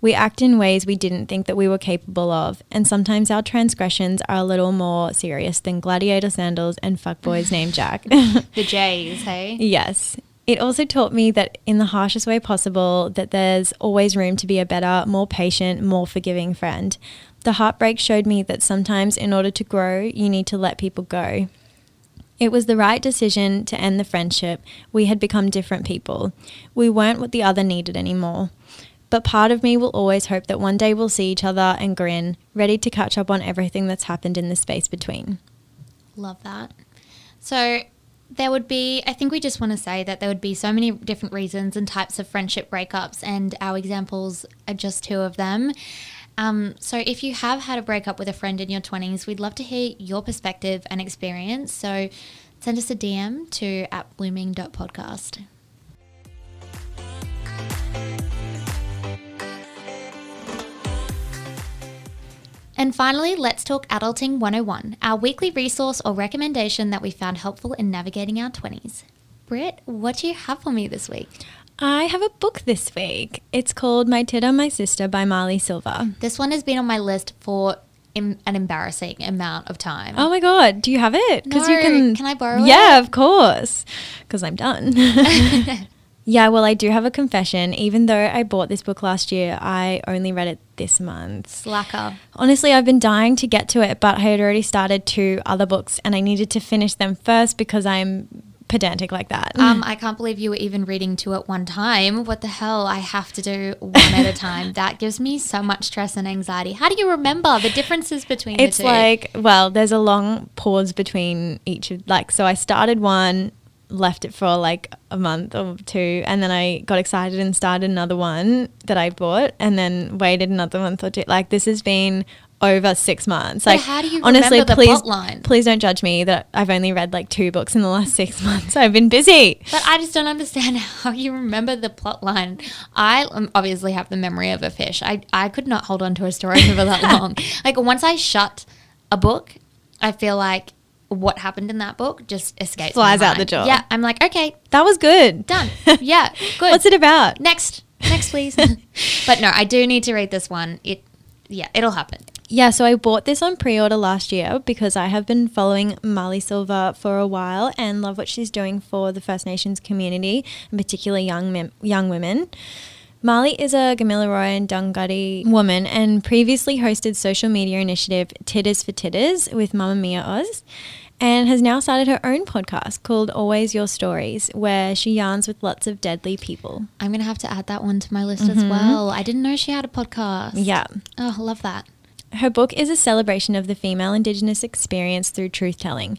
We act in ways we didn't think that we were capable of, and sometimes our transgressions are a little more serious than gladiator sandals and fuckboys named Jack. *laughs* the *laughs* j's hey Yes. It also taught me that in the harshest way possible that there's always room to be a better, more patient, more forgiving friend. The heartbreak showed me that sometimes in order to grow, you need to let people go. It was the right decision to end the friendship. We had become different people. We weren't what the other needed anymore. But part of me will always hope that one day we'll see each other and grin, ready to catch up on everything that's happened in the space between. Love that. So there would be, I think we just want to say that there would be so many different reasons and types of friendship breakups, and our examples are just two of them. Um, so if you have had a breakup with a friend in your 20s, we'd love to hear your perspective and experience. So send us a DM to at blooming.podcast. And finally, let's talk Adulting 101, our weekly resource or recommendation that we found helpful in navigating our 20s. Britt, what do you have for me this week? I have a book this week. It's called My Tidda, My Sister by Marlee Silva. This one has been on my list for an embarrassing amount of time. Oh my god, do you have it? No, you can. can I borrow it? Yeah, of course. Because I'm done. *laughs* *laughs* yeah, well, I do have a confession. Even though I bought this book last year, I only read it this month. Slacker. Honestly, I've been dying to get to it, but I had already started two other books, and I needed to finish them first because I'm pedantic like that. Um, *laughs* I can't believe you were even reading two at one time. What the hell? I have to do one at a *laughs* time. That gives me so much stress and anxiety. How do you remember the differences between it's the two? It's like well there's a long pause between each of like so i started one left it for like a month or two and then i got excited and started another one that i bought and then waited another month or two like this has been over six months But like how do you honestly the please line? please don't judge me that i've only read like two books in the last six *laughs* months i've been busy But I just don't understand *laughs* how you remember the plot line. I um, obviously have the memory of a fish. I, I could not hold on to a story for that *laughs* long. Like once I shut a book, I feel like what happened in that book just escapes. Flies out the door. Yeah, I'm like, okay, that was good done. *laughs* Yeah, good. what's it about Next, next, please. *laughs* but no, I do need to read this one. It, yeah, it'll happen. Yeah, so I bought this on pre order last year because I have been following Marlee Silva for a while and love what she's doing for the First Nations community, and particularly young, mem- young women. Marlee is a Gamilaroi and Dunghutti woman and previously hosted social media initiative Tiddas 4 Tiddas with Mamamia Oz and has now started her own podcast called Always Your Stories, where she yarns with lots of deadly people. I'm gonna have to add that one to my list as mm-hmm. well. I didn't know she had a podcast. Yeah. Oh, I love that. Her book is a celebration of the female Indigenous experience through truth telling.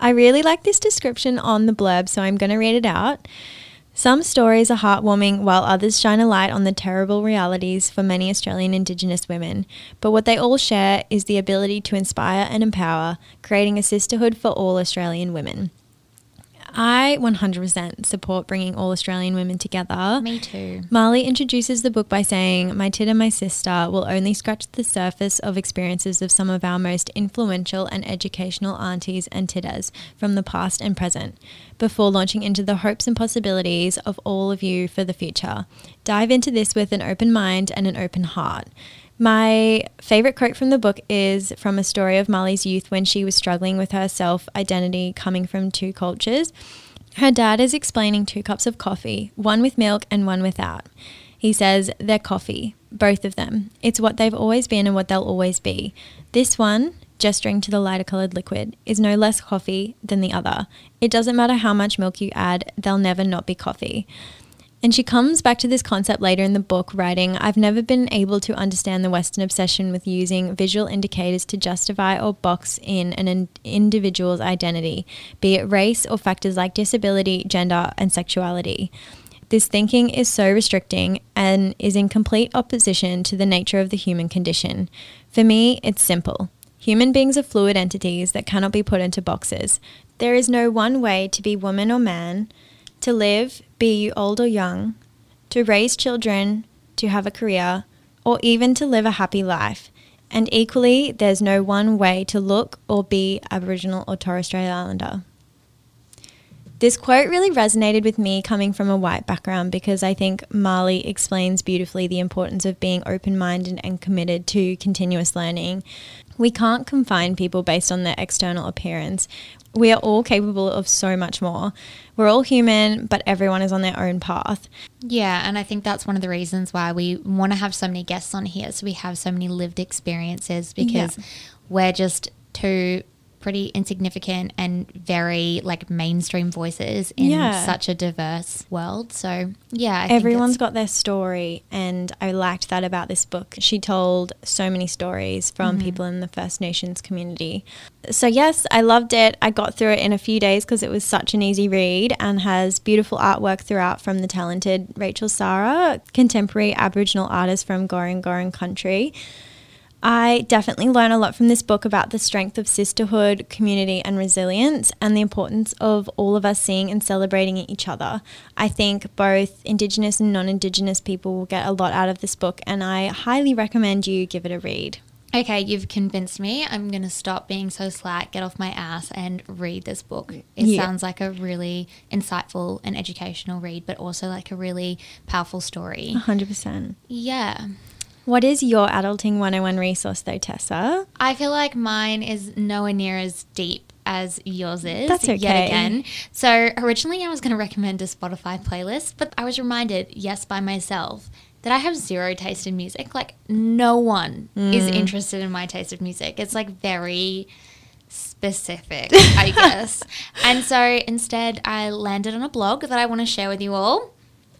I really like this description on the blurb, so I'm going to read it out. Some stories are heartwarming, while others shine a light on the terrible realities for many Australian Indigenous women. But what they all share is the ability to inspire and empower, creating a sisterhood for all Australian women. I 100% support bringing all Australian women together. Me too. Marlee introduces the book by saying, My Tit and my sister will only scratch the surface of experiences of some of our most influential and educational aunties and tiddas from the past and present, before launching into the hopes and possibilities of all of you for the future. Dive into this with an open mind and an open heart. My favorite quote from the book is from a story of Molly's youth when she was struggling with her self identity coming from two cultures. Her dad is explaining two cups of coffee, one with milk and one without. He says, They're coffee, both of them. It's what they've always been and what they'll always be. This one, gesturing to the lighter coloured liquid, is no less coffee than the other. It doesn't matter how much milk you add, they'll never not be coffee. And she comes back to this concept later in the book, writing, I've never been able to understand the Western obsession with using visual indicators to justify or box in an in- individual's identity, be it race or factors like disability, gender, and sexuality. This thinking is so restricting and is in complete opposition to the nature of the human condition. For me, it's simple. Human beings are fluid entities that cannot be put into boxes. There is no one way to be woman or man, to live, be you old or young, to raise children, to have a career, or even to live a happy life. And equally, there's no one way to look or be Aboriginal or Torres Strait Islander. This quote really resonated with me coming from a white background because I think Marlee explains beautifully the importance of being open minded and committed to continuous learning. We can't confine people based on their external appearance. We are all capable of so much more. We're all human, but everyone is on their own path. Yeah, and I think that's one of the reasons why we want to have so many guests on here. So we have so many lived experiences because we're just two pretty insignificant and very like mainstream voices in Yeah. such a diverse world. So yeah, I Everyone's got their story, and I liked that about this book. She told so many stories from Mm-hmm. people in the First Nations community. So, yes, I loved it. I got through it in a few days because it was such an easy read and has beautiful artwork throughout from the talented Rachael Sarra, contemporary Aboriginal artist from Goreng Goreng country. I definitely learn a lot from this book about the strength of sisterhood, community, and resilience, and the importance of all of us seeing and celebrating each other. I think both Indigenous and non Indigenous people will get a lot out of this book, and I highly recommend you give it a read. Okay, you've convinced me. I'm going to stop being so slack, get off my ass, and read this book. It Yeah. sounds like a really insightful and educational read, but also like a really powerful story. 100%. Yeah. What is your adulting 101 resource though, Tessa? I feel like mine is nowhere near as deep as yours is. That's okay. Yet again. So originally I was going to recommend a Spotify playlist, but I was reminded, yes, by myself, that I have zero taste in music. Like no one is Mm. interested in my taste of music. It's like very specific, *laughs* I guess. And so instead I landed on a blog that I want to share with you all.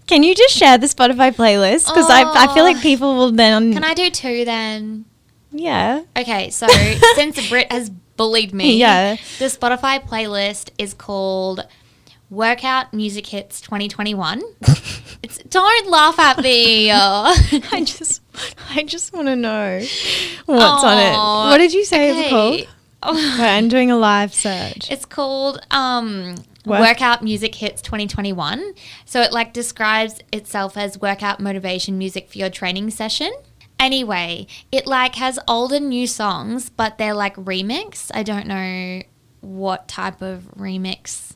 Can you just share the Spotify playlist? Because I, I feel like people will then. Can I do two then? Yeah. Okay, so *laughs* since Britt has bullied me, Yeah. the Spotify playlist is called Workout Music Hits 2021. *laughs* it's don't laugh at me. *laughs* I just, I just want to know what's on it. What did you say it's okay. called? Wait, I'm doing a live search. it's called um, Work- Workout Music Hits 2021. So it like describes itself as workout motivation music for your training session. Anyway, it like has old and new songs, but they're like remix. I don't know what type of remix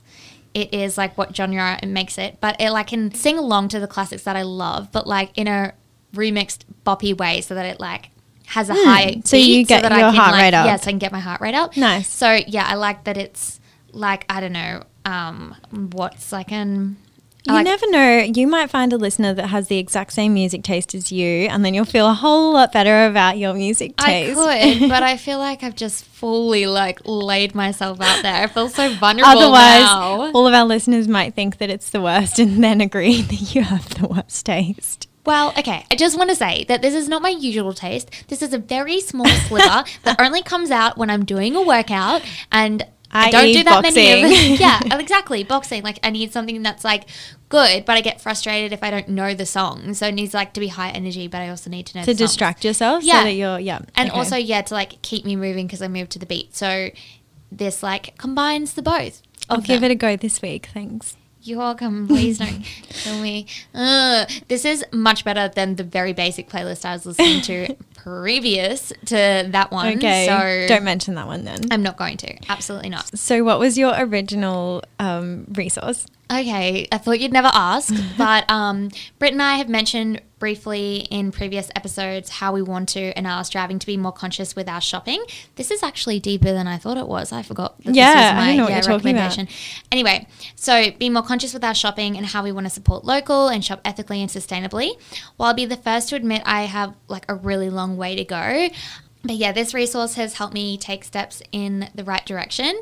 it is, like what genre it makes it, but it like can sing along to the classics that I love, but like in a remixed boppy way, so that it like has a high Hmm. so you get that your I can, heart like, rate up. Yes, I can get my heart rate up. Nice. So yeah, I like that it's like I don't know, um, what's like an You like- never know. You might find a listener that has the exact same music taste as you, and then you'll feel a whole lot better about your music taste. I could, *laughs* but I feel like I've just fully like laid myself out there. I feel so vulnerable Otherwise, now. all of our listeners might think that it's the worst *laughs* and then agree that you have the worst taste. Well, okay. I just want to say that this is not my usual taste. This is a very small *laughs* sliver that only comes out when I'm doing a workout and. I, don't do that many of *laughs* yeah, *laughs* exactly. Boxing. Like I need something that's like good, but I get frustrated if I don't know the song. So it needs like to be high energy, but I also need to know To distract yourself Yeah. so that you're, yeah. and okay. also yeah to like keep me moving because I move to the beat. So this like combines the both. I'll give them. it a go this week. Thanks. You're welcome. Please don't *laughs* kill me. Ugh. This is much better than the very basic playlist I was listening to previous to that one. Okay. So don't mention that one then. I'm not going to. Absolutely not. So, what was your original um, resource? Okay, I thought you'd never ask, *laughs* but um, Britt and I have mentioned briefly in previous episodes how we want to and are striving to be more conscious with our shopping. This is actually deeper than I thought it was. I forgot that Yeah, this was I my don't know what yeah, you're talking about. Anyway, so be more conscious with our shopping and how we want to support local and shop ethically and sustainably. While I'll be the first to admit I have like a really long way to go. But yeah, this resource has helped me take steps in the right direction.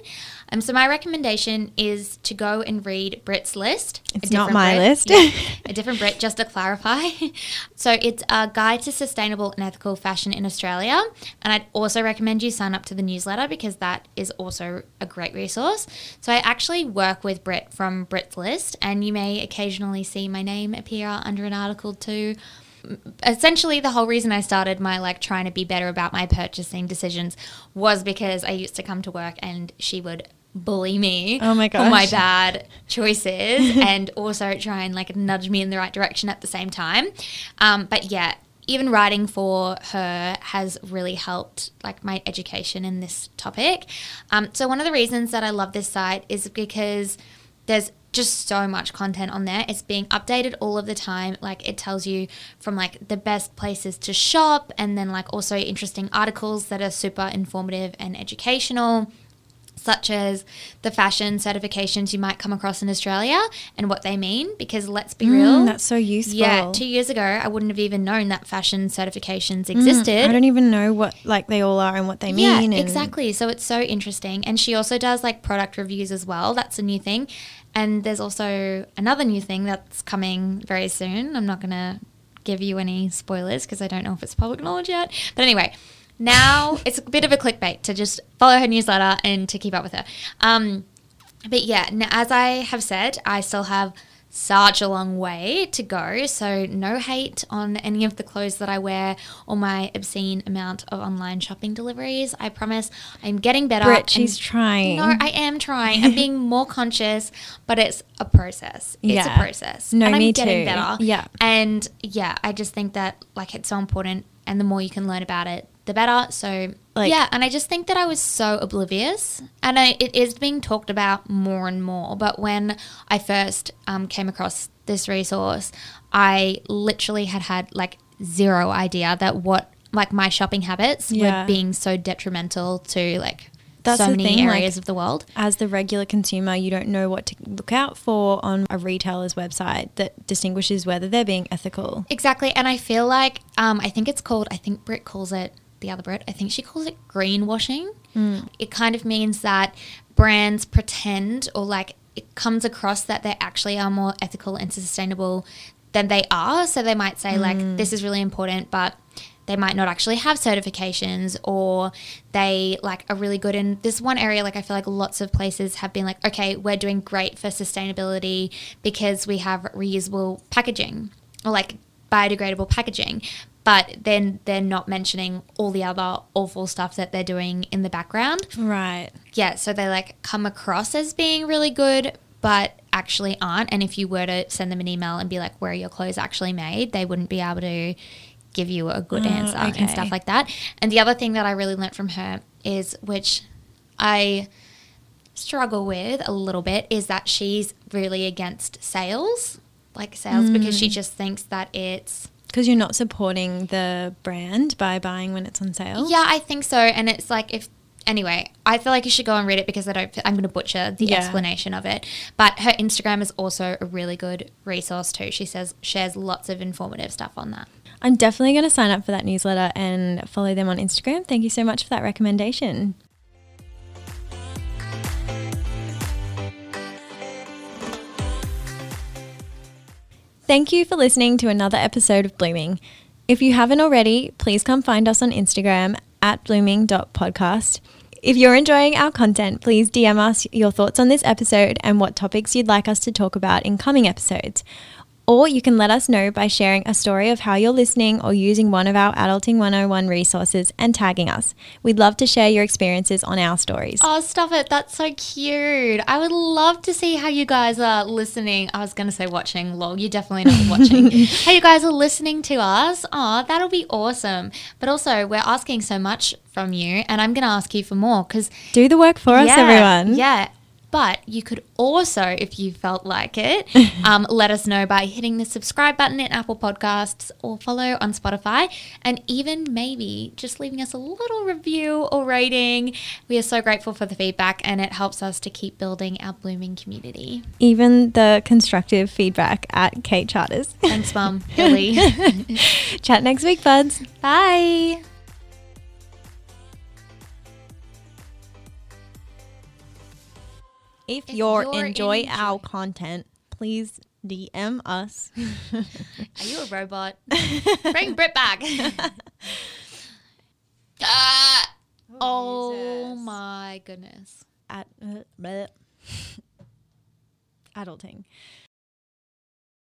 Um, so my recommendation is to go and read Brit's list. It's not my Brit. list. Yeah, *laughs* a different Brit, just to clarify. *laughs* so it's a guide to sustainable and ethical fashion in Australia. And I'd also recommend you sign up to the newsletter because that is also a great resource. So I actually work with Brit from Brit's list, and you may occasionally see my name appear under an article too essentially the whole reason I started my like trying to be better about my purchasing decisions was because I used to come to work and she would bully me Oh my for my bad choices *laughs* and also try and like nudge me in the right direction at the same time. Um, but yeah, even writing for her has really helped like my education in this topic. Um, so one of the reasons that I love this site is because there's just so much content on there. It's being updated all of the time. Like it tells you from like the best places to shop and then like also interesting articles that are super informative and educational such as the fashion certifications you might come across in Australia and what they mean because let's be real Mm, that's so useful. yeah, two years ago, I wouldn't have even known that fashion certifications Mm, existed. I don't even know what like they all are and what they mean. yeah, exactly. So it's so interesting. And she also does like product reviews as well. That's a new thing. And there's also another new thing that's coming very soon. I'm not going to give you any spoilers because I don't know if it's public knowledge yet. But anyway, now it's a bit of a clickbait to just follow her newsletter and to keep up with her. Um, but yeah, as I have said, I still have such a long way to go. So no hate on any of the clothes that I wear or my obscene amount of online shopping deliveries. I promise I'm getting better. Brit, she's trying. No, I am trying. I'm being *laughs* more conscious, but it's a process. It's Yeah. a process. No, and I'm me getting too. better. Yeah. And yeah, I just think that like it's so important and the more you can learn about it, the better. So Like- yeah, and I just think that I was so oblivious, and I, it is being talked about more and more. But when I first um, came across this resource, I literally had had like zero idea that what like my shopping habits Yeah. were being so detrimental to like That's so many thing, like- areas of the world. As the regular consumer, you don't know what to look out for on a retailer's website that distinguishes whether they're being ethical. Exactly. And I feel like um, I think it's called I think Britt calls it the other Brit, I think she calls it greenwashing. Mm. It kind of means that brands pretend or like it comes across that they actually are more ethical and sustainable than they are. So they might say like mm. this is really important, but they might not actually have certifications or they like are really good in this one area. Like i feel like lots of places have been like okay we're doing great for sustainability because we have reusable packaging or like biodegradable packaging but then they're not mentioning all the other awful stuff that they're doing in the background Right. yeah, so they like come across as being really good, but actually aren't. And if you were to send them an email and be like, where are your clothes actually made, they wouldn't be able to give you a good Oh, answer okay. and stuff like that. And the other thing that I really learnt from her is, which I struggle with a little bit, is that she's really against sales, like sales, because Mm. she just thinks that it's Because you're not supporting the brand by buying when it's on sale. Yeah, I think so. And it's like if anyway, I feel like you should go and read it because I don't. I'm going to butcher the Yeah. explanation of it. But her Instagram is also a really good resource too. She says shares lots of informative stuff on that. I'm definitely going to sign up for that newsletter and follow them on Instagram. Thank you so much for that recommendation. Thank you for listening to another episode of Blooming. If you haven't already, please come find us on Instagram at blooming.podcast. If you're enjoying our content, please DM us your thoughts on this episode and what topics you'd like us to talk about in coming episodes. Or you can let us know by sharing a story of how you're listening or using one of our Adulting 101 resources and tagging us. We'd love to share your experiences on our stories. Oh, stop it! That's so cute. I would love to see how you guys are listening. I was going to say watching. Lol, you're definitely not watching. *laughs* how you guys are listening to us? Oh, that'll be awesome. But also, we're asking so much from you, and I'm going to ask you for more because Do the work for us, everyone. Yeah. But you could also, if you felt like it, *laughs* um, let us know by hitting the subscribe button in Apple Podcasts or follow on Spotify, and even maybe just leaving us a little review or rating. We are so grateful for the feedback, and it helps us to keep building our blooming community. Even the constructive feedback at Kate Charters. Thanks, Mum. *laughs* Billy. *laughs* Chat next week, buds. Bye. If, If you're, you're enjoy enjoy- our content, please DM us. Are you a robot? *laughs* Bring Brit back. *laughs* Ah! oh Jesus. my goodness. At uh, *laughs* adulting.